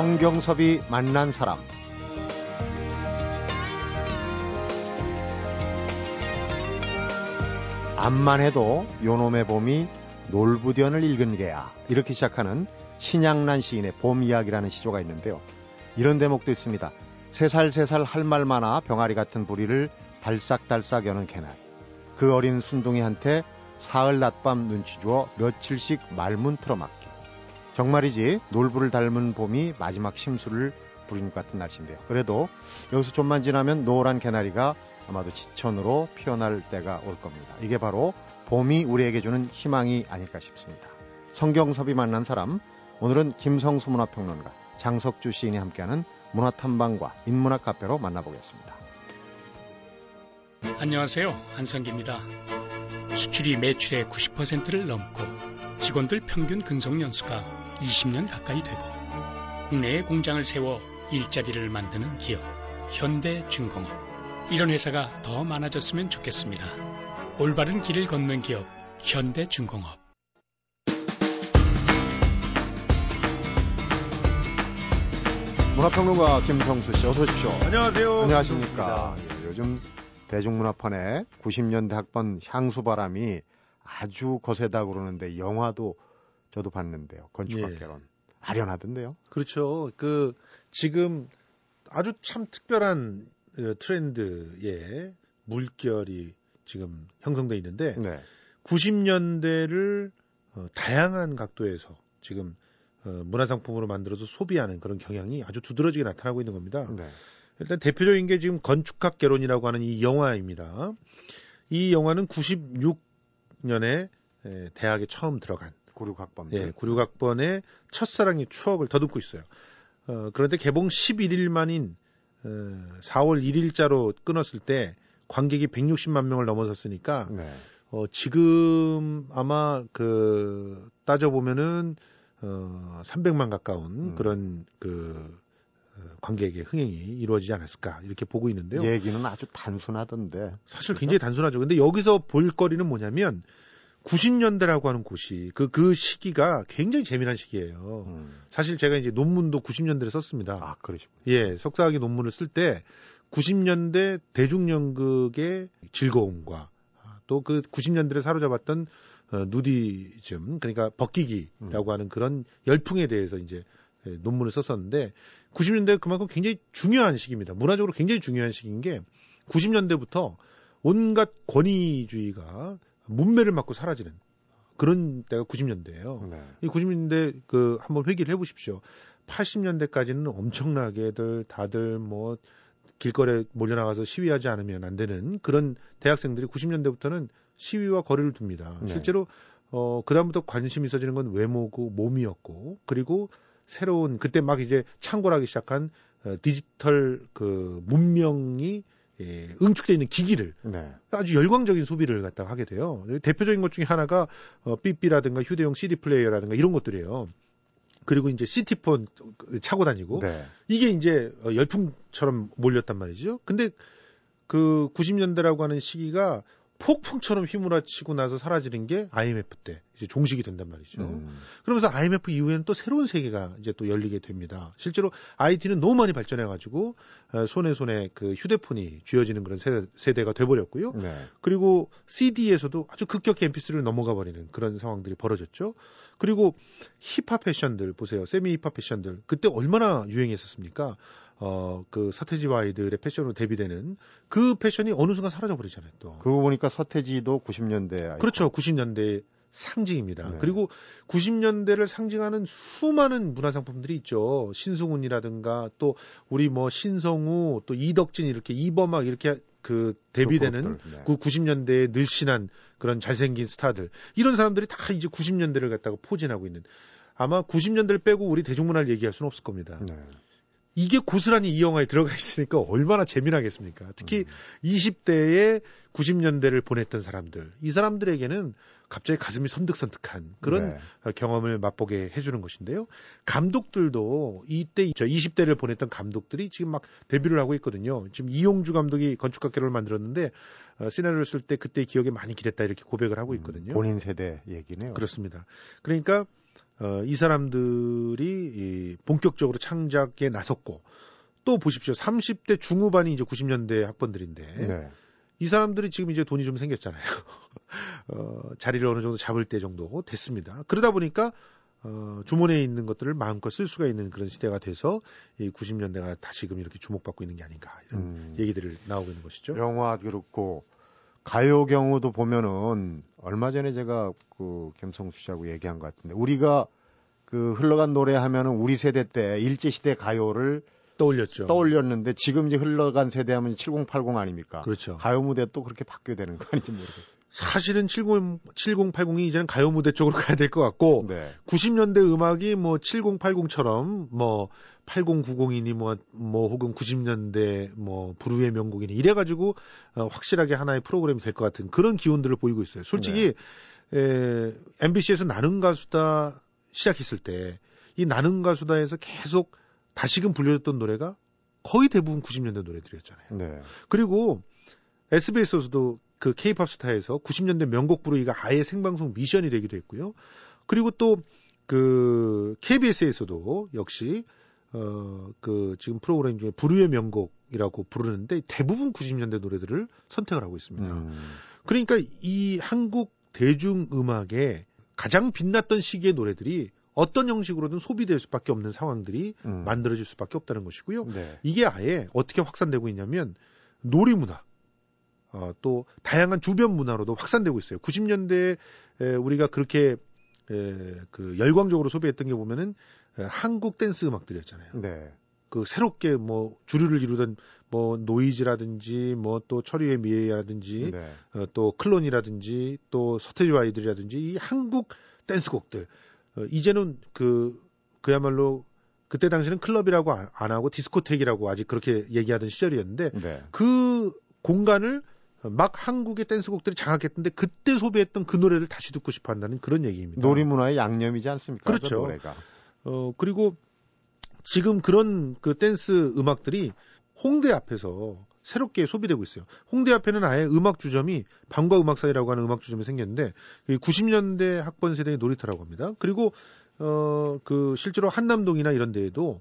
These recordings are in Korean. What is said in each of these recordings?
성경섭이 만난 사람 암만 해도 요놈의 봄이 놀부견을 읽은 게야 이렇게 시작하는 신양란 시인의 봄 이야기라는 시조가 있는데요. 이런 대목도 있습니다. 세살세살 할 말 많아 병아리 같은 부리를 달싹달싹 여는 개나리. 그 어린 순둥이한테 사흘 낮밤 눈치 주어 며칠씩 말문 틀어막기. 정말이지 놀부를 닮은 봄이 마지막 심수를 부린 것 같은 날씨인데요. 그래도 여기서 좀만 지나면 노란 개나리가 아마도 지천으로 피어날 때가 올 겁니다. 이게 바로 봄이 우리에게 주는 희망이 아닐까 싶습니다. 성경섭이 만난 사람, 오늘은 김성수 문화평론가, 장석주 시인이 함께하는 문화탐방과 인문학 카페로 만나보겠습니다. 안녕하세요. 한성기입니다. 수출이 매출의 90%를 넘고 직원들 평균 근속 연수가 20년 가까이 되고 국내에 공장을 세워 일자리를 만드는 기업 현대중공업 이런 회사가 더 많아졌으면 좋겠습니다. 올바른 길을 걷는 기업 현대중공업 문화평론가 김성수 씨 어서 오십시오. 안녕하세요. 안녕하십니까. 예, 요즘 대중문화판에 90년대 학번 향수바람이 아주 거세다 그러는데 영화도 저도 봤는데요. 건축학개론. 예. 아련하던데요. 그렇죠. 그 지금 아주 참 특별한 어, 트렌드의 물결이 지금 형성돼 있는데 네. 90년대를 어, 다양한 각도에서 지금 어, 문화상품으로 만들어서 소비하는 그런 경향이 아주 두드러지게 나타나고 있는 겁니다. 네. 일단 대표적인 게 지금 건축학 개론이라고 하는 이 영화입니다. 이 영화는 96년에 대학에 처음 들어간 96학번. 예, 96학번의 첫사랑의 추억을 더듬고 있어요. 어, 그런데 개봉 11일 만인 어, 4월 1일자로 끊었을 때 관객이 160만 명을 넘어섰으니까 네. 어, 지금 아마 그 따져보면은 어, 300만 가까운 음. 그런 그 어, 관객의 흥행이 이루어지지 않았을까 이렇게 보고 있는데요. 얘기는 아주 단순하던데. 사실 그렇죠? 굉장히 단순하죠. 근데 여기서 볼거리는 뭐냐면 90년대라고 하는 곳이 그, 그 시기가 굉장히 재미난 시기예요. 음. 사실 제가 이제 논문도 90년대에 썼습니다. 아, 그러죠. 예, 석사학위 논문을 쓸 때 90년대 대중연극의 즐거움과 또 그 90년대를 사로잡았던 어, 누디즘 그러니까 벗기기라고 음. 하는 그런 열풍에 대해서 이제 예, 논문을 썼었는데 90년대 그만큼 굉장히 중요한 시기입니다. 문화적으로 굉장히 중요한 시기인 게 90년대부터 온갖 권위주의가 문매를 맞고 사라지는 그런 때가 90년대예요. 네. 이 90년대 그 한번 회기를 해보십시오. 80년대까지는 엄청나게들 다들 뭐 길거리에 몰려나가서 시위하지 않으면 안 되는 그런 대학생들이 90년대부터는 시위와 거리를 둡니다. 네. 실제로 어 그다음부터 관심이 있어지는 건 외모고 몸이었고 그리고 새로운 그때 막 이제 창궐하기 시작한 어, 디지털 그 문명이 예, 응축되어 있는 기기를 네. 아주 열광적인 소비를 갖다가 하게 돼요. 대표적인 것 중에 하나가 어, 삐삐라든가 휴대용 CD 플레이어라든가 이런 것들이에요. 그리고 이제 시티폰 차고 다니고 네. 이게 이제 어, 열풍처럼 몰렸단 말이죠. 근데 그 90년대라고 하는 시기가 폭풍처럼 휘몰아치고 나서 사라지는 게 IMF 때 이제 종식이 된단 말이죠. 음. 그러면서 IMF 이후에는 또 새로운 세계가 이제 또 열리게 됩니다. 실제로 IT는 너무 많이 발전해 가지고 어, 손에 손에 그 휴대폰이 쥐어지는 그런 세대, 가 돼버렸고요. 네. 그리고 CD에서도 아주 급격히 MP3를 넘어가 버리는 그런 상황들이 벌어졌죠. 그리고 힙합 패션들 보세요. 세미 힙합 패션들 그때 얼마나 유행했었습니까? 어, 그 서태지와 아이들의 패션으로 데뷔되는 그 패션이 어느 순간 사라져 버리잖아요, 또. 그러고 보니까 서태지도 90년대 그렇죠. 90년대 상징입니다. 네. 그리고 90년대를 상징하는 수많은 문화상품들이 있죠. 신승훈이라든가 또 우리 뭐 신성우 또 이덕진 이렇게 이범학 이렇게 그 데뷔되는 네. 그 90년대에 늘씬한 그런 잘생긴 스타들 이런 사람들이 다 이제 90년대를 갖다가 포진하고 있는 아마 90년대를 빼고 우리 대중문화를 얘기할 수는 없을 겁니다. 네. 이게 고스란히 이 영화에 들어가 있으니까 얼마나 재미나겠습니까? 특히 음. 20대에 90년대를 보냈던 사람들, 이 사람들에게는 갑자기 가슴이 선득선득한 그런 네. 경험을 맛보게 해주는 것인데요. 감독들도 이때 저 20대를 보냈던 감독들이 지금 막 데뷔를 하고 있거든요. 지금 이용주 감독이 건축학교를 만들었는데 어, 시나리오를 쓸 때 그때 기억에 많이 기랬다 이렇게 고백을 하고 음, 있거든요. 본인 세대 얘기네요. 그렇습니다. 그러니까 어, 이 사람들이 이 본격적으로 창작에 나섰고 또 보십시오. 30대 중후반이 이제 90년대 학번들인데 네. 이 사람들이 지금 이제 돈이 좀 생겼잖아요. 어, 자리를 어느 정도 잡을 때 정도 됐습니다. 그러다 보니까 어, 주머니에 있는 것들을 마음껏 쓸 수가 있는 그런 시대가 돼서 이 90년대가 다시금 이렇게 주목받고 있는 게 아닌가 이런 음. 얘기들을 나오고 있는 것이죠. 영화 그렇고 가요 경우도 보면은 얼마 전에 제가 그 김성수 씨하고 얘기한 것 같은데 우리가 그 흘러간 노래 하면은 우리 세대 때 일제 시대 가요를 떠올렸죠. 떠올렸는데 지금 이제 흘러간 세대 하면 7080 아닙니까? 그렇죠. 가요 무대 또 그렇게 바뀌어야 되는 거 아닌지 모르겠어요. 사실은 70, 7080이 이제는 가요 무대 쪽으로 가야 될 것 같고 네. 90년대 음악이 뭐 7080처럼 뭐 8090이니 뭐, 뭐 혹은 90년대 뭐 부르의 명곡이니 이래가지고 어, 확실하게 하나의 프로그램이 될 것 같은 그런 기운들을 보이고 있어요. 솔직히 에, MBC에서 나는 가수다 시작했을 때 이 나는 가수다에서 계속 다시금 불려졌던 노래가 거의 대부분 90년대 노래들이었잖아요. 네. 그리고 SBS에서도 그 K-팝 스타에서 90년대 명곡 부르기가 아예 생방송 미션이 되기도 했고요. 그리고 또 그 KBS에서도 역시 어 그 지금 프로그램 중에 부르의 명곡이라고 부르는데 대부분 90년대 노래들을 선택을 하고 있습니다. 음. 그러니까 이 한국 대중 음악에 가장 빛났던 시기의 노래들이 어떤 형식으로든 소비될 수밖에 없는 상황들이 음. 만들어질 수밖에 없다는 것이고요. 네. 이게 아예 어떻게 확산되고 있냐면 놀이 문화, 어, 또 다양한 주변 문화로도 확산되고 있어요. 90년대에 에, 우리가 그렇게 에, 그 열광적으로 소비했던 게 보면은 에, 한국 댄스 음악들이었잖아요. 네. 그 새롭게 뭐 주류를 이루던 뭐 노이즈라든지 뭐 또 철이와 미애라든지 네. 어, 또 클론이라든지 또 서태지와 아이들이라든지 이 한국 댄스곡들 어, 이제는 그 그야말로 그때 당시는 클럽이라고 안, 안 하고 디스코텍이라고 아직 그렇게 얘기하던 시절이었는데 네. 그 공간을 막 한국의 댄스곡들이 장악했던데 그때 소비했던 그 노래를 다시 듣고 싶어 한다는 그런 얘기입니다. 놀이 문화의 양념이지 않습니까? 그렇죠. 그 노래가. 어, 그리고 지금 그런 그 댄스 음악들이 홍대 앞에서 새롭게 소비되고 있어요. 홍대 앞에는 아예 음악 주점이 방과 음악 사이라고 하는 음악 주점이 생겼는데 90년대 학번 세대의 놀이터라고 합니다. 그리고 어 그 실제로 한남동이나 이런 데에도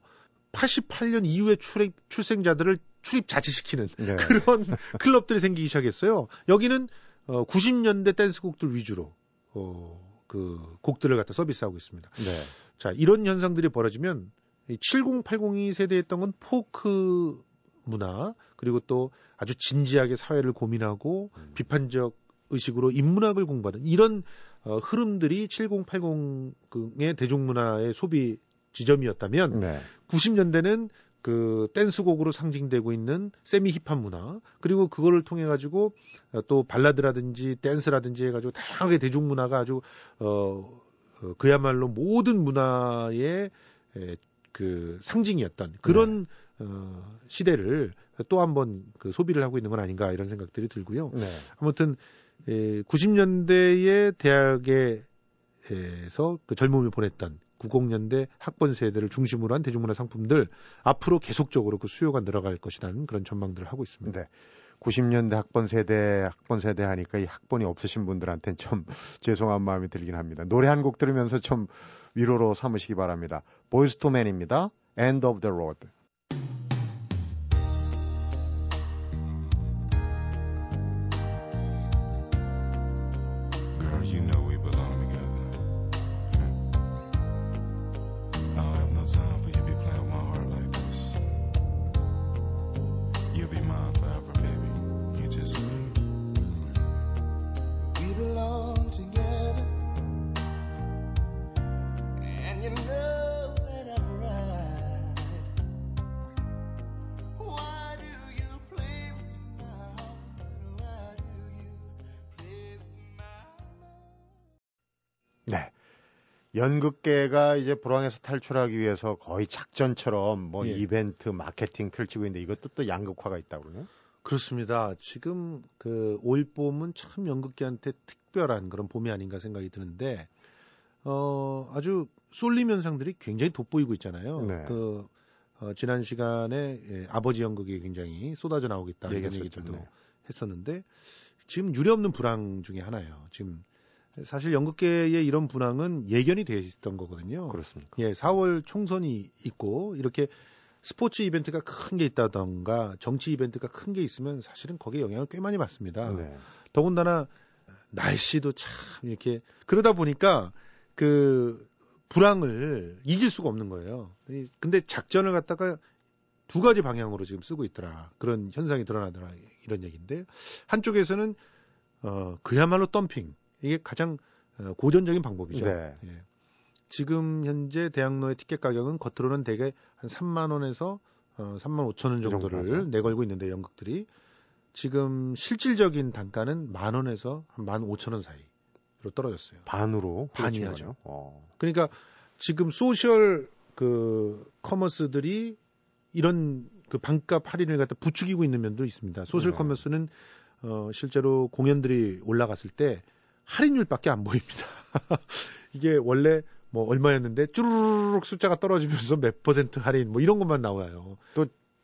88년 이후에 출입, 출생자들을 출입 자치시키는 네. 그런 클럽들이 생기기 시작했어요. 여기는 어 90년대 댄스곡들 위주로 어그 곡들을 갖다 서비스하고 있습니다. 네. 자, 이런 현상들이 벌어지면 7080이 세대했던 건 포크 문화 그리고 또 아주 진지하게 사회를 고민하고 음. 비판적 의식으로 인문학을 공부하는 이런 어, 흐름들이 7080의 대중문화의 소비 지점이었다면 네. 90년대는 그 댄스곡으로 상징되고 있는 세미 힙합 문화 그리고 그거를 통해 가지고 어, 또 발라드라든지 댄스라든지 해가지고 다양하게 대중문화가 아주 어, 어 그야말로 모든 문화의 에, 그 상징이었던 그런 어, 시대를 또 한번 그 소비를 하고 있는 건 아닌가 이런 생각들이 들고요. 네. 아무튼 에, 90년대의 대학에서 그 젊음을 보냈던 90년대 학번 세대를 중심으로 한 대중문화 상품들 앞으로 계속적으로 그 수요가 늘어갈 것이라는 그런 전망들을 하고 있습니다. 네. 90년대 학번 세대, 학번 세대 하니까 이 학번이 없으신 분들한테는 좀 죄송한 마음이 들긴 합니다. 노래 한 곡 들으면서 좀 위로로 삼으시기 바랍니다. 보이스토맨입니다. End of the Road. 연극계가 이제 불황에서 탈출하기 위해서 거의 작전처럼 뭐 예. 이벤트, 마케팅 펼치고 있는데 이것도 또 양극화가 있다고 그러네요. 그렇습니다. 지금 그 올 봄은 참 연극계한테 특별한 그런 봄이 아닌가 생각이 드는데 어 아주 쏠림 현상들이 굉장히 돋보이고 있잖아요. 네. 그 어, 지난 시간에 예, 아버지 연극이 굉장히 쏟아져 나오겠다 이런. 얘기들도 네. 했었는데 지금 유례 없는 불황 중에 하나예요. 지금 사실 연극계의 이런 분황은 예견이 돼 있었던 거거든요. 그렇습니까? 예, 4월 총선이 있고 이렇게 스포츠 이벤트가 큰 게 있다던가 정치 이벤트가 큰 게 있으면 사실은 거기에 영향을 꽤 많이 받습니다. 네. 더군다나 날씨도 참 이렇게 그러다 보니까 그 불황을 이길 수가 없는 거예요. 이- 근데 작전을 갖다가 두 가지 방향으로 지금 쓰고 있더라. 그런 현상이 드러나더라. 이런 얘기인데 한쪽에서는 어 그야말로 덤핑. 이게 가장 어, 고전적인 방법이죠. 네. 예. 지금 현재 대학로의 티켓 가격은 겉으로는 대개 한 3만 원에서 어, 3만 5천 원그 정도 정도를. 내걸고 있는데 연극들이 지금 실질적인 단가는 만 원에서 한만 5천 원 사이로 떨어졌어요. 반으로 반이 후려치는 하죠. 거죠. 어. 그러니까 지금 소셜 그 커머스들이 이런 그 반값 할인을 갖다 부추기고 있는 면도 있습니다. 소셜 네. 커머스는 어 실제로 공연들이 올라갔을 때 할인율밖에 안 보입니다. 이게 원래 뭐 얼마였는데 쭈르륵 숫자가 떨어지면서 몇 퍼센트 할인 뭐 이런 것만 나와요.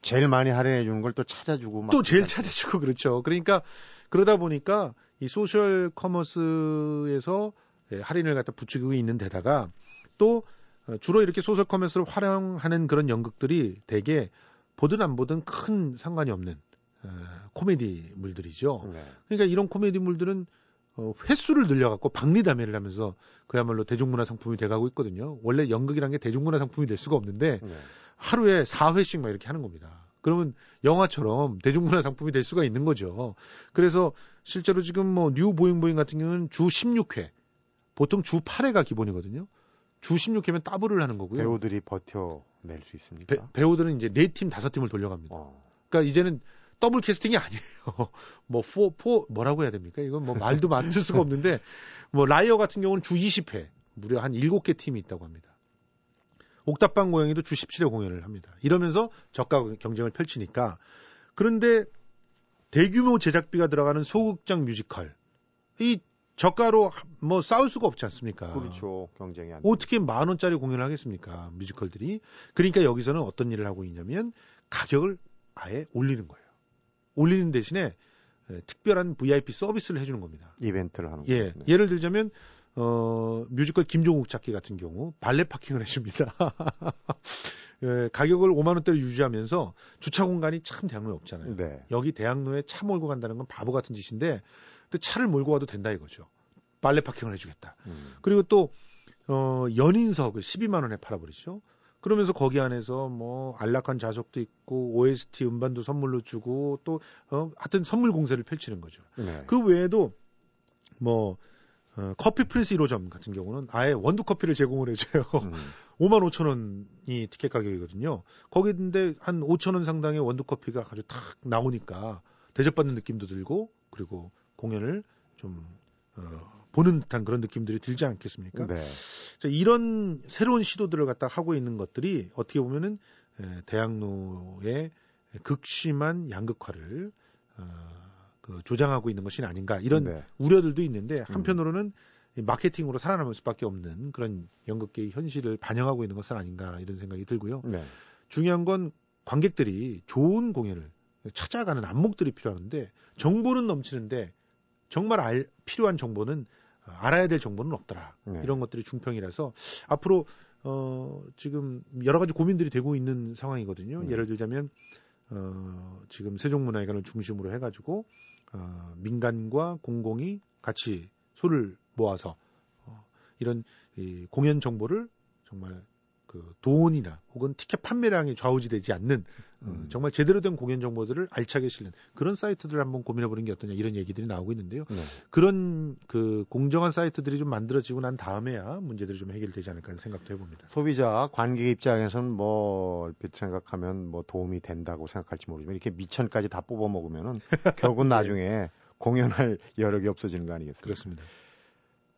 제일 많이 할인해 주는 걸 또 찾아주고 막또 제일. 찾아주고 그렇죠. 그러니까 그러다 보니까 이 소셜 커머스에서 예, 할인을 갖다 부추기고 있는 데다가 또 어, 주로 이렇게 소셜 커머스를 활용하는 그런 연극들이 대개 보든 안 보든 큰 상관이 없는 어, 코미디물들이죠. 네. 그러니까 이런 코미디물들은 어, 횟수를 늘려갖고 박리다매를 하면서 그야말로 대중문화 상품이 돼가고 있거든요. 원래 연극이란 게 대중문화 상품이 될 수가 없는데 네. 하루에 4회씩 막 이렇게 하는 겁니다. 그러면 영화처럼 대중문화 상품이 될 수가 있는 거죠. 그래서 실제로 지금 뭐 뉴 보잉보잉 같은 경우는 주 16회, 보통 주 8회가 기본이거든요. 주 16회면 더블을 하는 거고요. 배우들이 버텨낼 수 있습니까? 배, 우들은 이제 네팀 다섯 팀을 돌려갑니다. 어. 그러니까 이제는 더블 캐스팅이 아니에요. 뭐 포, 포 뭐라고 해야 됩니까? 이건 뭐 말도 만들 수가 없는데 뭐 라이어 같은 경우는 주 20회 무려 한 7개 팀이 있다고 합니다. 옥탑방 고양이도 주 17회 공연을 합니다. 이러면서 저가 경쟁을 펼치니까 그런데 대규모 제작비가 들어가는 소극장 뮤지컬 이 저가로 뭐 싸울 수가 없지 않습니까? 그렇죠. 경쟁이 안 어떻게 만 원짜리 공연을 하겠습니까? 뮤지컬들이. 그러니까 여기서는 어떤 일을 하고 있냐면 가격을 아예 올리는 거예요. 올리는 대신에 에, 특별한 VIP 서비스를 해주는 겁니다. 이벤트를 하는 예, 거죠. 네. 예를 들자면 어, 뮤지컬 김종욱 찾기 같은 경우 발레 파킹을 해줍니다. 예, 가격을 5만 원대로 유지하면서 주차 공간이 참 대학로에 없잖아요. 네. 여기 대학로에 차 몰고 간다는 건 바보 같은 짓인데 또 차를 몰고 와도 된다 이거죠. 발레 파킹을 해주겠다. 음. 그리고 또 어, 연인석을 12만 원에 팔아버리죠. 그러면서 거기 안에서 뭐 안락한 좌석도 있고 OST 음반도 선물로 주고 또 어, 하여튼 선물 공세를 펼치는 거죠. 네. 그 외에도 뭐 어, 커피 프린스 1호점 같은 경우는 아예 원두 커피를 제공을 해줘요. 음. 5만 5천 원이 티켓 가격이거든요. 거기 근데 한 5천 원 상당의 원두 커피가 아주 탁 나오니까 대접받는 느낌도 들고 그리고 공연을 좀 어, 보는 듯한 그런 느낌들이 들지 않겠습니까? 네. 자, 이런 새로운 시도들을 갖다 하고 있는 것들이 어떻게 보면은 에, 대학로의 극심한 양극화를 어, 그 조장하고 있는 것이 아닌가 이런 네. 우려들도 있는데 한편으로는 이 마케팅으로 살아남을 수밖에 없는 그런 연극계의 현실을 반영하고 있는 것은 아닌가 이런 생각이 들고요. 네. 중요한 건 관객들이 좋은 공연을 찾아가는 안목들이 필요한데 정보는 넘치는데 정말 알, 필요한 정보는 어, 알아야 될 정보는 없더라. 네. 이런 것들이 중평이라서 앞으로 어, 지금 여러 가지 고민들이 되고 있는 상황이거든요. 음. 예를 들자면 어, 지금 세종문화회관을 중심으로 해 가지고 어, 민간과 공공이 같이 손을 모아서 어, 이런 이 공연 정보를 정말 그 돈이나 혹은 티켓 판매량이 좌우지되지 않는 어, 음. 정말 제대로 된 공연 정보들을 알차게 실는 그런 사이트들을 한번 고민해 보는 게 어떠냐 이런 얘기들이 나오고 있는데요. 네. 그런 그 공정한 사이트들이 좀 만들어지고 난 다음에야 문제들이 좀 해결되지 않을까 하는 생각도 해봅니다. 소비자 관객 입장에서는 뭐 얼핏 생각하면 뭐 도움이 된다고 생각할지 모르지만 이렇게 미천까지 다 뽑아 먹으면은 결국은 나중에 공연할 여력이 없어지는 거 아니겠습니까? 그렇습니다.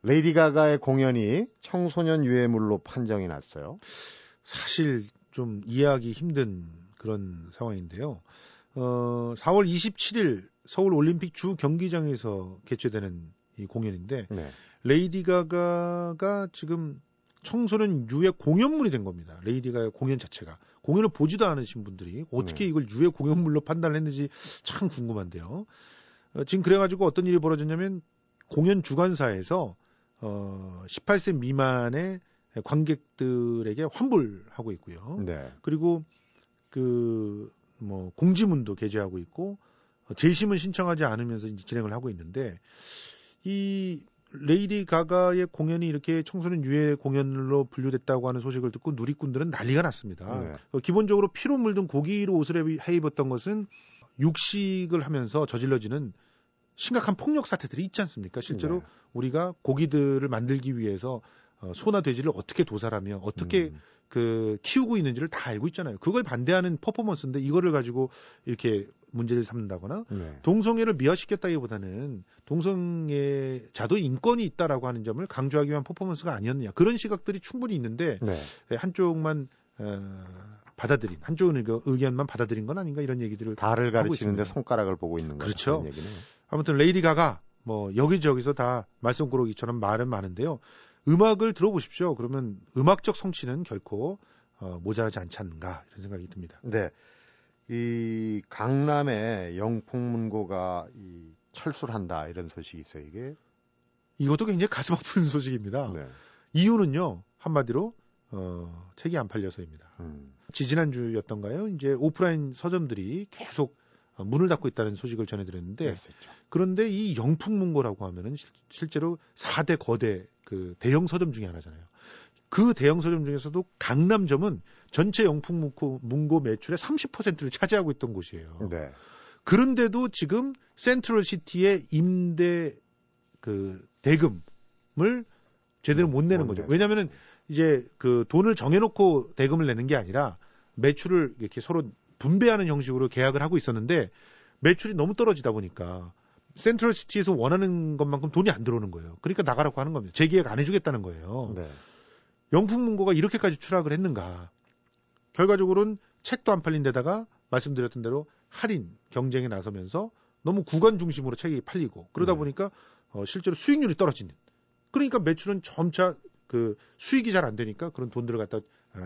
레이디 가가의 공연이 청소년 유해물로 판정이 났어요. 사실 좀 이해하기 힘든 그런 상황인데요. 어, 4월 27일 서울 올림픽 주 경기장에서 개최되는 이 공연인데 네. 레이디 가가가 지금 청소년 유해 공연물이 된 겁니다. 레이디 가가 공연 자체가 공연을 보지도 않으신 분들이 어떻게 네. 이걸 유해 공연물로 판단을 했는지 참 궁금한데요. 어, 지금 그래가지고 어떤 일이 벌어졌냐면 공연 주관사에서 어 18세 미만의 관객들에게 환불하고 있고요. 네. 그리고 그 뭐 공지문도 게재하고 있고 어, 재심은 신청하지 않으면서 이제 진행을 하고 있는데 이 레이디 가가의 공연이 이렇게 청소년 유해 공연으로 분류됐다고 하는 소식을 듣고 누리꾼들은 난리가 났습니다. 네. 어, 기본적으로 피로 물든 고기로 옷을 해 입었던 것은 육식을 하면서 저질러지는 심각한 폭력 사태들이 있지 않습니까? 실제로 네. 우리가 고기들을 만들기 위해서 어, 소나 돼지를 어떻게 도살하며 어떻게 음. 그 키우고 있는지를 다 알고 있잖아요. 그걸 반대하는 퍼포먼스인데 이거를 가지고 이렇게 문제를 삼는다거나 네. 동성애를 미화시켰다기보다는 동성애자도 인권이 있다라고 하는 점을 강조하기 위한 퍼포먼스가 아니었느냐 그런 시각들이 충분히 있는데 네. 한쪽만 어, 받아들인 한쪽 의견- 의견만 받아들인 건 아닌가 이런 얘기들을 달을 가르치는데. 손가락을 보고 있는 거죠. 그렇죠. 아무튼 레이디 가가 뭐 여기저기서 다 말썽꾸러기처럼 말은 많은데요. 음악을 들어보십시오. 그러면 음악적 성취는 결코 어, 모자라지 않지 않는가 이런 생각이 듭니다. 네. 이 강남에 영풍문고가 이 철수를 한다 이런 소식이 있어요. 이게. 이것도 굉장히 가슴 아픈 소식입니다. 네. 이유는요 한마디로 어, 책이 안 팔려서입니다. 음. 지지난 주였던가요? 이제 오프라인 서점들이 계속 어, 문을 닫고 있다는 소식을 전해드렸는데 그랬었죠. 그런데 이 영풍문고라고 하면은 실- 실제로 4대 거대 그 대형 서점 중에 하나잖아요. 그 대형 서점 중에서도 강남점은 전체 영풍 문고 문고 매출의 30%를 차지하고 있던 곳이에요. 네. 그런데도 지금 센트럴 시티의 임대 그 대금을 제대로 못 내는 못 거죠. 왜냐면은 이제 그 돈을 정해놓고 대금을 내는 게 아니라 매출을 이렇게 서로 분배하는 형식으로 계약을 하고 있었는데 매출이 너무 떨어지다 보니까 센트럴 시티에서 원하는 것만큼 돈이 안 들어오는 거예요. 그러니까 나가라고 하는 겁니다. 재계약 안 해주겠다는 거예요. 네. 영풍문고가 이렇게까지 추락을 했는가? 결과적으로는 책도 안 팔린 데다가 말씀드렸던 대로 할인 경쟁에 나서면서 너무 구간 중심으로 책이 팔리고 그러다 네. 보니까 어, 실제로 수익률이 떨어지는. 그러니까 매출은 점차 그 수익이 잘 안 되니까 그런 돈들을 갖다 아,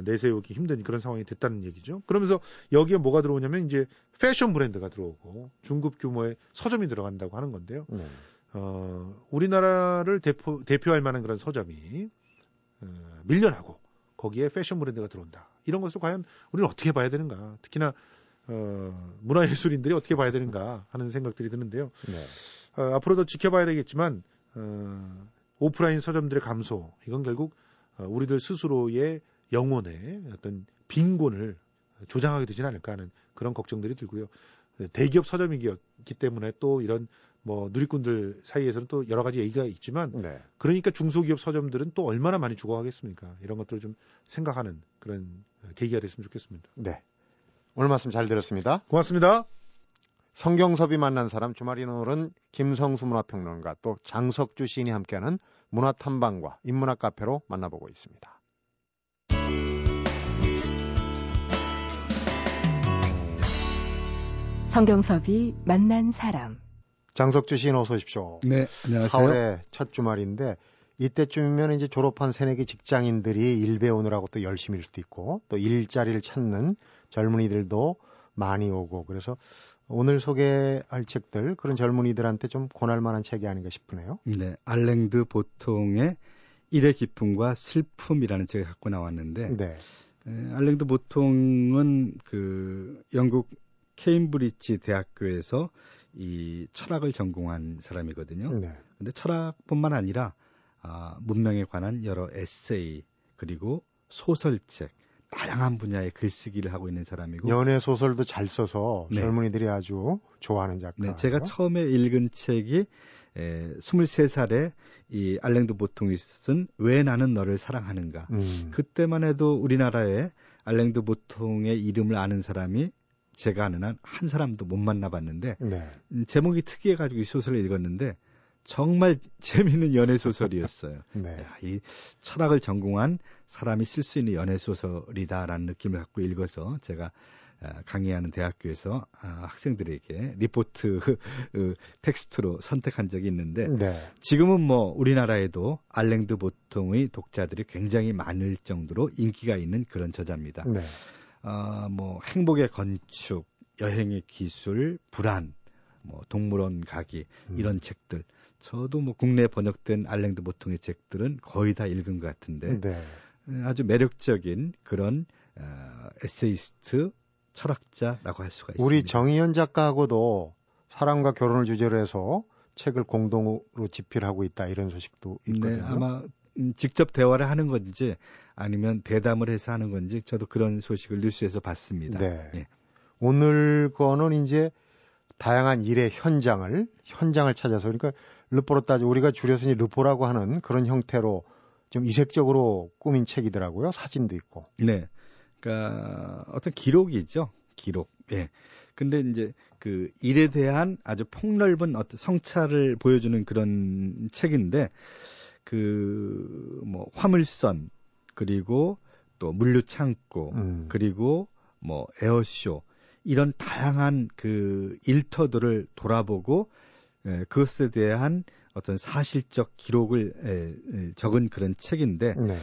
내세우기 힘든 그런 상황이 됐다는 얘기죠. 그러면서 여기에 뭐가 들어오냐면 이제 패션 브랜드가 들어오고 중급 규모의 서점이 들어간다고 하는 건데요. 네. 어, 우리나라를 대표, 대표할 만한 그런 서점이 어, 밀려나고 거기에 패션 브랜드가 들어온다. 이런 것을 과연 우리는 어떻게 봐야 되는가? 특히나 어, 문화예술인들이 어떻게 봐야 되는가 하는 생각들이 드는데요. 네. 어, 앞으로도 지켜봐야 되겠지만 어, 오프라인 서점들의 감소 이건 결국 어, 우리들 스스로의 영혼의 어떤 빈곤을 조장하게 되지는 않을까 하는 그런 걱정들이 들고요. 대기업 서점이기 때문에 또 이런 뭐 누리꾼들 사이에서는 또 여러 가지 얘기가 있지만 네. 그러니까 중소기업 서점들은 또 얼마나 많이 죽어가겠습니까? 이런 것들을 좀 생각하는 그런 계기가 됐으면 좋겠습니다. 네. 오늘 말씀 잘 들었습니다. 고맙습니다. 성경섭이 만난 사람 주말인 오늘은 김성수 문화평론가 또 장석주 시인이 함께하는 문화탐방과 인문학 카페로 만나보고 있습니다. 성경섭이 만난 사람. 장석주 시인 어서 오십시오. 네, 안녕하세요. 4월의 첫 주말인데 이때쯤이면 이제 졸업한 새내기 직장인들이 일 배우느라고 또 열심일 수도 있고 또 일자리를 찾는 젊은이들도 많이 오고 그래서 오늘 소개할 책들 그런 젊은이들한테 좀 권할 만한 책이 아닌가 싶으네요. 네, 알랭드 보통의 일의 기쁨과 슬픔이라는 책을 갖고 나왔는데 네. 에, 알랭드 보통은 그 영국 케임브리지 대학교에서 이 철학을 전공한 사람이거든요. 네. 근데 철학뿐만 아니라 아, 문명에 관한 여러 에세이 그리고 소설책 다양한 분야의 글쓰기를 하고 있는 사람이고 연애 소설도 잘 써서 네. 젊은이들이 아주 좋아하는 작가. 네, 제가 처음에 읽은 책이 에, 23살에 이 알랭드 보통이 쓴 왜 나는 너를 사랑하는가. 음. 그때만 해도 우리나라에 알랭드 보통의 이름을 아는 사람이 제가 아는 한 한 사람도 못 만나봤는데 네. 음, 제목이 특이해가지고 이 소설을 읽었는데 정말 재미있는 연애 소설이었어요. 네. 야, 이 철학을 전공한 사람이 쓸 수 있는 연애 소설이다라는 느낌을 갖고 읽어서 제가 아, 강의하는 대학교에서 아, 학생들에게 리포트 어, 텍스트로 선택한 적이 있는데 네. 지금은 뭐 우리나라에도 알랭드 보통의 독자들이 굉장히 많을 정도로 인기가 있는 그런 저자입니다. 네. 아, 뭐 행복의 건축, 여행의 기술, 불안, 뭐 동물원 가기 음. 이런 책들 저도 뭐 국내 번역된 알랭드 보통의 책들은 거의 다 읽은 것 같은데 네. 에, 아주 매력적인 그런 어, 에세이스트 철학자라고 할 수가 있습니다. 우리 정희연 작가하고도 사랑과 결혼을 주제로 해서 책을 공동으로 집필하고 있다 이런 소식도 있거든요. 네, 아마 음, 직접 대화를 하는 건지 아니면 대담을 해서 하는 건지 저도 그런 소식을 뉴스에서 봤습니다. 네. 예. 오늘 거는 이제 다양한 일의 현장을 현장을 찾아서 그러니까 르포로따지 우리가 줄여서 르포라고 하는 그런 형태로 좀 이색적으로 꾸민 책이더라고요. 사진도 있고. 네. 그러니까 어떤 기록이죠. 기록. 예. 근데 이제 그 일에 대한 아주 폭넓은 어떤 성찰을 보여주는 그런 책인데 그 뭐 화물선 그리고 또 물류 창고 음. 그리고 뭐 에어쇼 이런 다양한 그 일터들을 돌아보고 에, 그것에 대한 어떤 사실적 기록을 에, 에, 적은 그런 책인데 네.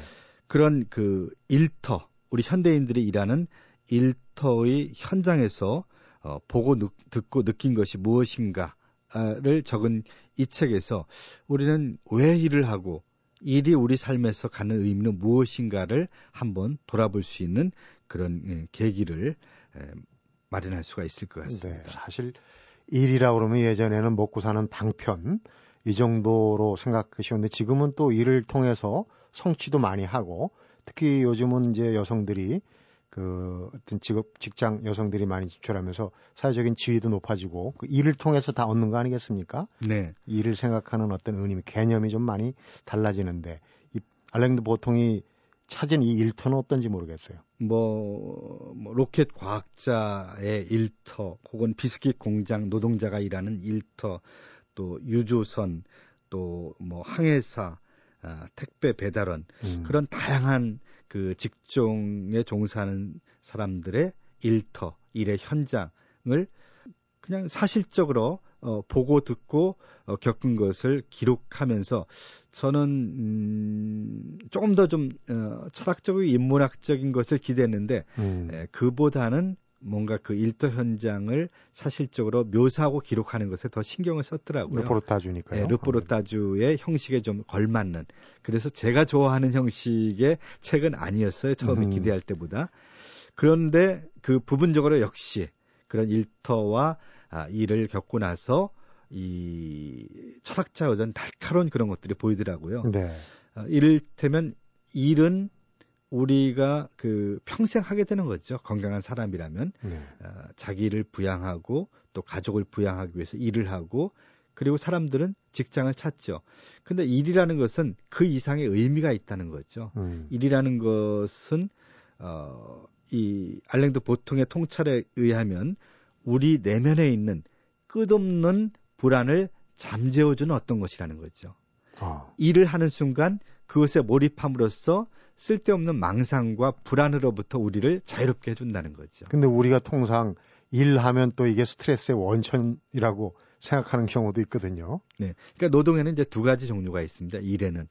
그런 그 일터 우리 현대인들이 일하는 일터의 현장에서 어, 보고 느, 듣고 느낀 것이 무엇인가 를 적은 이 책에서 우리는 왜 일을 하고 일이 우리 삶에서 갖는 의미는 무엇인가를 한번 돌아볼 수 있는 그런 예, 계기를 에, 마련할 수가 있을 것 네. 같습니다. 사실 일이라 그러면 예전에는 먹고 사는 방편 이 정도로 생각하셨는데 지금은 또 일을 통해서 성취도 많이 하고 특히 요즘은 이제 여성들이 그 어떤 직업 직장 여성들이 많이 진출하면서 사회적인 지위도 높아지고 그 일을 통해서 다 얻는 거 아니겠습니까? 네. 일을 생각하는 어떤 의미 개념이 좀 많이 달라지는데 이 알랭드 보통이 찾은 이 일터는 어떤지 모르겠어요. 뭐, 뭐 로켓 과학자의 일터 혹은 비스킷 공장 노동자가 일하는 일터 또 유조선 또 뭐 항해사 아, 택배 배달원 음. 그런 다양한 그 직종에 종사하는 사람들의 일터 일의 현장을 그냥 사실적으로 어, 보고 듣고 어, 겪은 것을 기록하면서 저는 음, 조금 더좀 어, 철학적이고 인문학적인 것을 기대했는데 음. 에, 그보다는 뭔가 그 일터 현장을 사실적으로 묘사하고 기록하는 것에 더 신경을 썼더라고요. 르포르타주니까요. 네, 르포르타주의 형식에 좀 걸맞는. 그래서 제가 좋아하는 형식의 책은 아니었어요. 처음에 음. 기대할 때보다. 그런데 그 부분적으로 역시 그런 일터와 아, 일을 겪고 나서 이 철학자 어전 날카로운 그런 것들이 보이더라고요. 네. 아, 이를테면 일은 우리가 그 평생 하게 되는 거죠. 건강한 사람이라면 네. 어, 자기를 부양하고 또 가족을 부양하기 위해서 일을 하고 그리고 사람들은 직장을 찾죠. 근데 일이라는 것은 그 이상의 의미가 있다는 거죠. 음. 일이라는 것은 어, 이 알랭드 보통의 통찰에 의하면 우리 내면에 있는 끝없는 불안을 잠재워주는 어떤 것이라는 거죠. 어. 일을 하는 순간 그것에 몰입함으로써 쓸데없는 망상과 불안으로부터 우리를 자유롭게 해준다는 거죠. 근데 우리가 통상 일하면 또 이게 스트레스의 원천이라고 생각하는 경우도 있거든요. 네. 그러니까 노동에는 이제 두 가지 종류가 있습니다. 일에는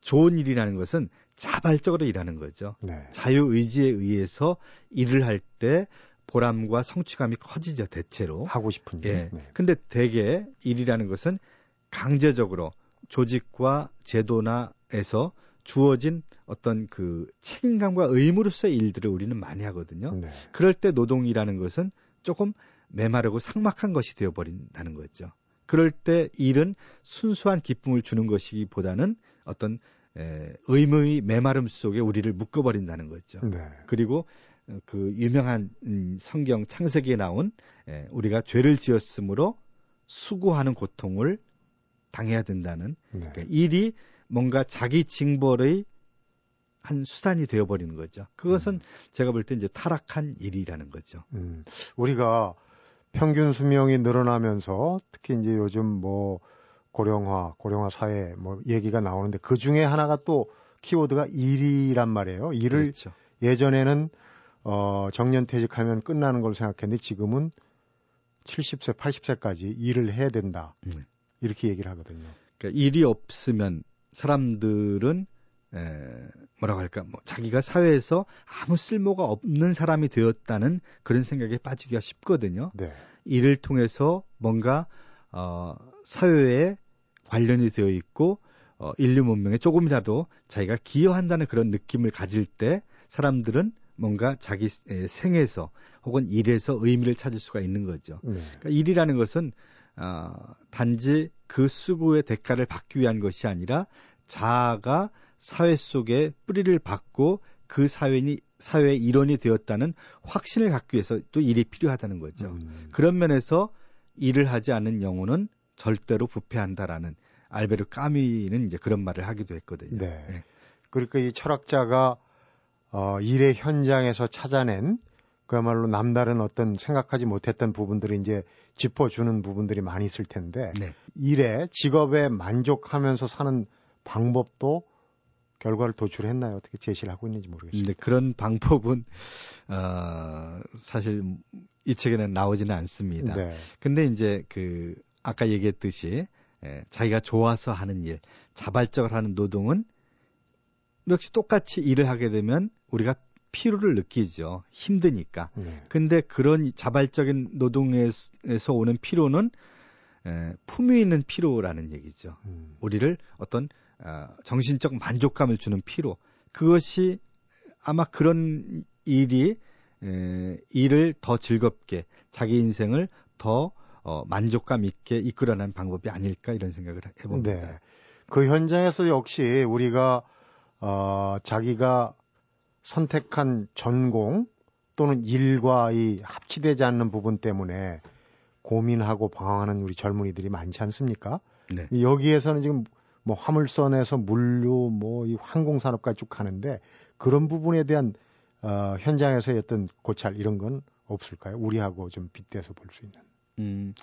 좋은 일이라는 것은 자발적으로 일하는 거죠. 네. 자유 의지에 의해서 일을 할 때 보람과 성취감이 커지죠. 대체로. 하고 싶은 일. 예. 네. 근데 대개 일이라는 것은 강제적으로 조직과 제도나에서 주어진 어떤 그 책임감과 의무로서의 일들을 우리는 많이 하거든요. 네. 그럴 때 노동이라는 것은 조금 메마르고 삭막한 것이 되어버린다는 거죠. 그럴 때 일은 순수한 기쁨을 주는 것이기보다는 어떤 에, 의무의 메마름 속에 우리를 묶어버린다는 거죠. 네. 그리고 어, 그 유명한 음, 성경 창세기에 나온 에, 우리가 죄를 지었으므로 수고하는 고통을 당해야 된다는 네. 그러니까 일이 뭔가 자기 징벌의 한 수단이 되어버리는 거죠. 그것은 제가 볼 때 이제 타락한 일이라는 거죠. 음, 우리가 평균 수명이 늘어나면서 특히 이제 요즘 뭐 고령화, 고령화 사회 뭐 얘기가 나오는데 그 중에 하나가 또 키워드가 일이란 말이에요. 일을 그렇죠. 예전에는 어, 정년 퇴직하면 끝나는 걸 생각했는데 지금은 70세, 80세까지 일을 해야 된다. 음. 이렇게 얘기를 하거든요. 그러니까 일이 없으면 사람들은 에, 뭐라고 할까 뭐 자기가 사회에서 아무 쓸모가 없는 사람이 되었다는 그런 생각에 빠지기가 쉽거든요. 네. 일을 통해서 뭔가 어, 사회에 관련이 되어 있고 어, 인류 문명에 조금이라도 자기가 기여한다는 그런 느낌을 가질 때 사람들은 뭔가 자기 에, 생에서 혹은 일에서 의미를 찾을 수가 있는 거죠. 네. 그러니까 일이라는 것은 어, 단지 그 수고의 대가를 받기 위한 것이 아니라 자아가 사회 속에 뿌리를 받고 그 사회니 사회의 일원이 되었다는 확신을 갖기 위해서 또 일이 필요하다는 거죠. 음. 그런 면에서 일을 하지 않는 영혼은 절대로 부패한다라는 알베르 까미는 이제 그런 말을 하기도 했거든요. 네. 예. 그러니까 이 철학자가 어, 일의 현장에서 찾아낸 그야말로 남다른 어떤 생각하지 못했던 부분들을 이제 짚어주는 부분들이 많이 있을 텐데 네. 일에 직업에 만족하면서 사는 방법도 결과를 도출했나요? 어떻게 제시를 하고 있는지 모르겠어요. 근데 그런 방법은 어, 사실 이 책에는 나오지는 않습니다. 네. 근데 이제 그 아까 얘기했듯이 예, 자기가 좋아서 하는 일, 자발적으로 하는 노동은 역시 똑같이 일을 하게 되면 우리가 피로를 느끼죠. 힘드니까. 네. 근데 그런 자발적인 노동에서 오는 피로는 에, 품위 있는 피로라는 얘기죠. 음. 우리를 어떤 어, 정신적 만족감을 주는 피로. 그것이 아마 그런 일이 에, 일을 더 즐겁게 자기 인생을 더 어, 만족감 있게 이끌어내는 방법이 아닐까 이런 생각을 해봅니다. 네. 그 현장에서 역시 우리가 어, 자기가 선택한 전공 또는 일과 이 합치되지 않는 부분 때문에 고민하고 방황하는 우리 젊은이들이 많지 않습니까? 네. 이 여기에서는 지금 뭐 화물선에서 물류 뭐 이 항공산업까지 쭉 가는데 그런 부분에 대한 어, 현장에서의 어떤 고찰 이런 건 없을까요? 우리하고 좀 빗대서 볼 수 있는. 음,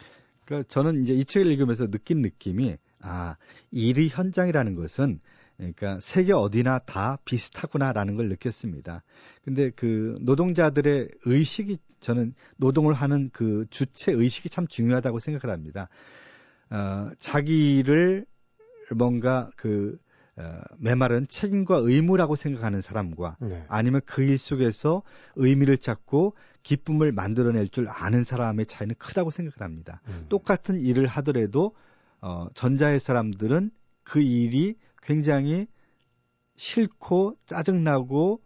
그러니까 저는 이제 이 책을 읽으면서 느낀 느낌이 아 일의 현장이라는 것은 그러니까 세계 어디나 다 비슷하구나라는 걸 느꼈습니다. 근데 그 노동자들의 의식이 저는 노동을 하는 그 주체 의식이 참 중요하다고 생각을 합니다. 어, 자기를 뭔가 그 어, 메마른 책임과 의무라고 생각하는 사람과 네. 아니면 그 일 속에서 의미를 찾고 기쁨을 만들어낼 줄 아는 사람의 차이는 크다고 생각을 합니다. 음. 똑같은 일을 하더라도 어, 전자의 사람들은 그 일이 굉장히 싫고 짜증나고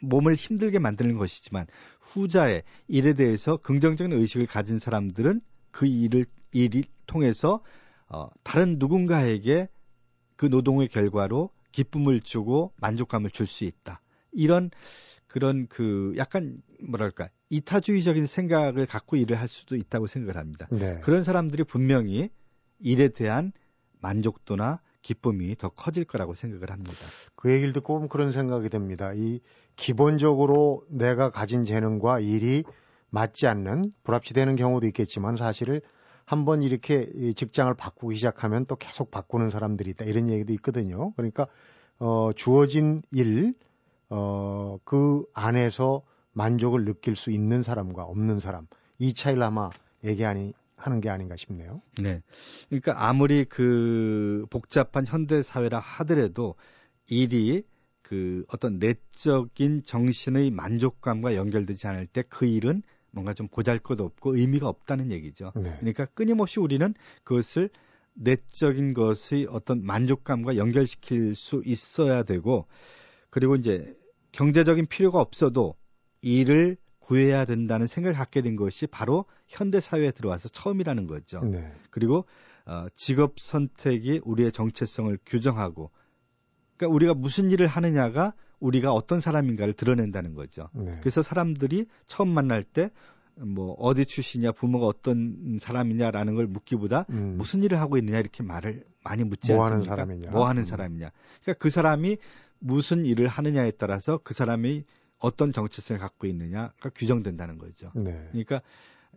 몸을 힘들게 만드는 것이지만 후자의 일에 대해서 긍정적인 의식을 가진 사람들은 그 일을 일을 통해서 어, 다른 누군가에게 그 노동의 결과로 기쁨을 주고 만족감을 줄 수 있다. 이런 그런 그 약간 뭐랄까 이타주의적인 생각을 갖고 일을 할 수도 있다고 생각을 합니다. 네. 그런 사람들이 분명히 일에 대한 만족도나 기쁨이 더 커질 거라고 생각을 합니다. 그 얘기를 듣고 보면 그런 생각이 듭니다. 이 기본적으로 내가 가진 재능과 일이 맞지 않는 불합치되는 경우도 있겠지만 사실을 한번 이렇게 이 직장을 바꾸기 시작하면 또 계속 바꾸는 사람들이 있다 이런 얘기도 있거든요. 그러니까 어 주어진 일 어, 그 안에서 만족을 느낄 수 있는 사람과 없는 사람 이 차이를 아마 얘기하니 하는 게 아닌가 싶네요. 네. 그러니까 아무리 그 복잡한 현대 사회라 하더라도 일이 그 어떤 내적인 정신의 만족감과 연결되지 않을 때 그 일은 뭔가 좀 보잘것 없고 의미가 없다는 얘기죠. 네. 그러니까 끊임없이 우리는 그것을 내적인 것의 어떤 만족감과 연결시킬 수 있어야 되고 그리고 이제 경제적인 필요가 없어도 일을 구해야 된다는 생각을 갖게 된 것이 바로 현대 사회에 들어와서 처음이라는 거죠. 네. 그리고 어, 직업 선택이 우리의 정체성을 규정하고 그러니까 우리가 무슨 일을 하느냐가 우리가 어떤 사람인가를 드러낸다는 거죠. 네. 그래서 사람들이 처음 만날 때 뭐 어디 출신이냐 부모가 어떤 사람이냐라는 걸 묻기보다 음. 무슨 일을 하고 있느냐 이렇게 말을 많이 묻지 뭐 하는 않습니까? 사람이냐. 뭐 하는 음. 사람이냐. 그러니까 그 사람이 무슨 일을 하느냐에 따라서 그 사람이 어떤 정체성을 갖고 있느냐가 규정된다는 거죠. 네. 그러니까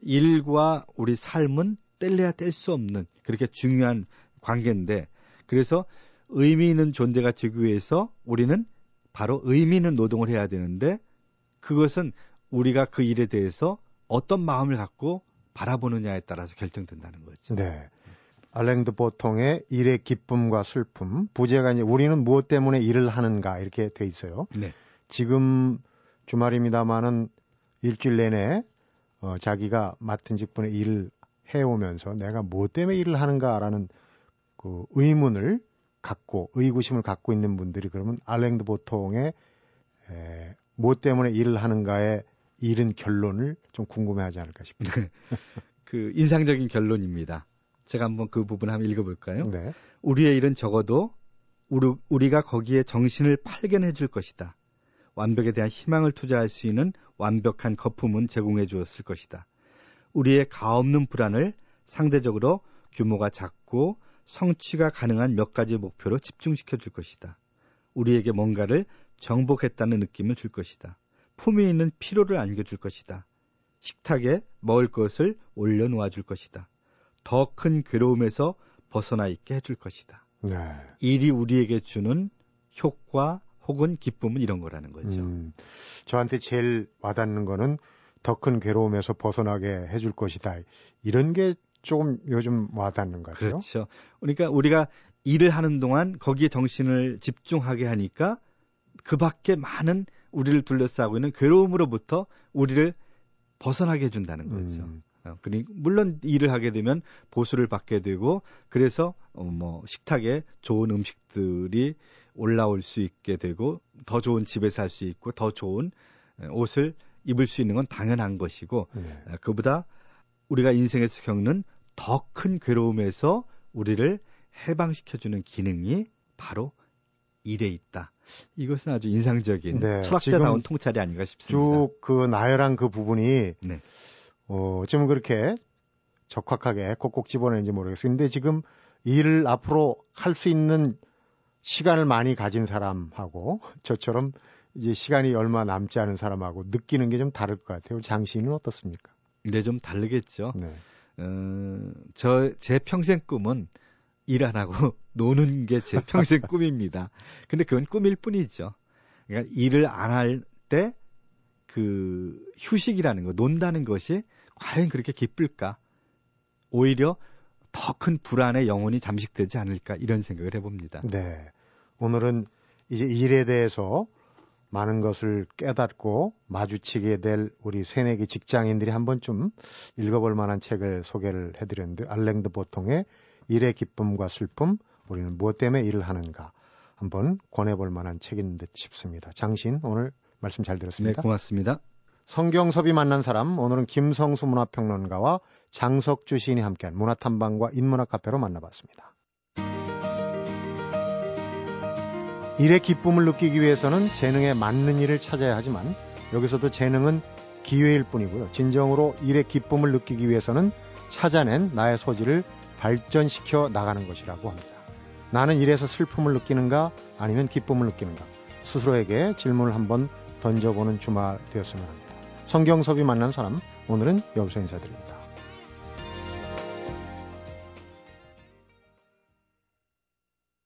일과 우리 삶은 뗄래야 뗄 수 없는 그렇게 중요한 관계인데 그래서 의미 있는 존재가 되기 위해서 우리는 바로 의미 있는 노동을 해야 되는데 그것은 우리가 그 일에 대해서 어떤 마음을 갖고 바라보느냐에 따라서 결정된다는 거죠. 네. 알랭드 보통의 일의 기쁨과 슬픔, 부제가 이제 우리는 무엇 때문에 일을 하는가 이렇게 돼 있어요. 네. 지금 주말입니다만은 일주일 내내 어, 자기가 맡은 직분의 일을 해오면서 내가 뭐 때문에 일을 하는가라는 그 의문을 갖고 의구심을 갖고 있는 분들이 그러면 알랭드 보통의 에, 뭐 때문에 일을 하는가에 이른 결론을 좀 궁금해하지 않을까 싶습니다. 그 인상적인 결론입니다. 제가 한번 그 부분 한번 읽어볼까요? 네. 우리의 일은 적어도 우리, 우리가 거기에 정신을 발견해 줄 것이다. 완벽에 대한 희망을 투자할 수 있는 완벽한 거품은 제공해 주었을 것이다. 우리의 가없는 불안을 상대적으로 규모가 작고 성취가 가능한 몇 가지 목표로 집중시켜 줄 것이다. 우리에게 뭔가를 정복했다는 느낌을 줄 것이다. 품위 있는 피로를 안겨줄 것이다. 식탁에 먹을 것을 올려놓아 줄 것이다. 더 큰 괴로움에서 벗어나 있게 해줄 것이다. 네. 일이 우리에게 주는 효과 혹은 기쁨은 이런 거라는 거죠. 음, 저한테 제일 와닿는 거는 더 큰 괴로움에서 벗어나게 해줄 것이다. 이런 게 조금 요즘 와닿는 것 같아요. 그렇죠. 그러니까 우리가 일을 하는 동안 거기에 정신을 집중하게 하니까 그 밖에 많은 우리를 둘러싸고 있는 괴로움으로부터 우리를 벗어나게 해준다는 거죠. 음, 어, 그리 물론 일을 하게 되면 보수를 받게 되고 그래서 어, 뭐 식탁에 좋은 음식들이 올라올 수 있게 되고 더 좋은 집에 살 수 있고 더 좋은 에, 옷을 입을 수 있는 건 당연한 것이고 네. 아, 그보다 우리가 인생에서 겪는 더 큰 괴로움에서 우리를 해방시켜주는 기능이 바로 일에 있다. 이것은 아주 인상적인 네, 철학자다운 지금 통찰이 아닌가 싶습니다. 쭉 그 나열한 그 부분이 네. 어, 어쩌면 그렇게 적확하게 꼭꼭 집어내는지 모르겠어요. 근데 지금 일을 앞으로 할 수 있는 시간을 많이 가진 사람하고 저처럼 이제 시간이 얼마 남지 않은 사람하고 느끼는 게 좀 다를 것 같아요. 장 시인은 어떻습니까? 근데 좀 다르겠죠. 네. 어, 저, 제 평생 꿈은 일 안 하고 노는 게 제 평생 꿈입니다. 근데 그건 꿈일 뿐이죠. 그러니까 일을 안 할 때 그 휴식이라는 거, 논다는 것이 과연 그렇게 기쁠까? 오히려 더 큰 불안의 영혼이 잠식되지 않을까? 이런 생각을 해봅니다. 네. 오늘은 이제 일에 대해서 많은 것을 깨닫고 마주치게 될 우리 새내기 직장인들이 한번 좀 읽어볼 만한 책을 소개를 해드렸는데 알랭드 보통의 일의 기쁨과 슬픔 우리는 무엇 때문에 일을 하는가 한번 권해볼 만한 책인 듯 싶습니다. 장신 오늘 말씀 잘 네, 들었습니다. 고맙습니다. 성경섭이 만난 사람 오늘은 김성수 문화평론가와 장석주 시인이 함께한 문화탐방과 인문학 카페로 만나봤습니다. 일의 기쁨을 느끼기 위해서는 재능에 맞는 일을 찾아야 하지만 여기서도 재능은 기회일 뿐이고요. 진정으로 일의 기쁨을 느끼기 위해서는 찾아낸 나의 소질을 발전시켜 나가는 것이라고 합니다. 나는 일에서 슬픔을 느끼는가 아니면 기쁨을 느끼는가 스스로에게 질문을 한번 던져보는 주말 되었으면 합니다. 성경섭이 만난 사람 오늘은 여기서 인사드립니다.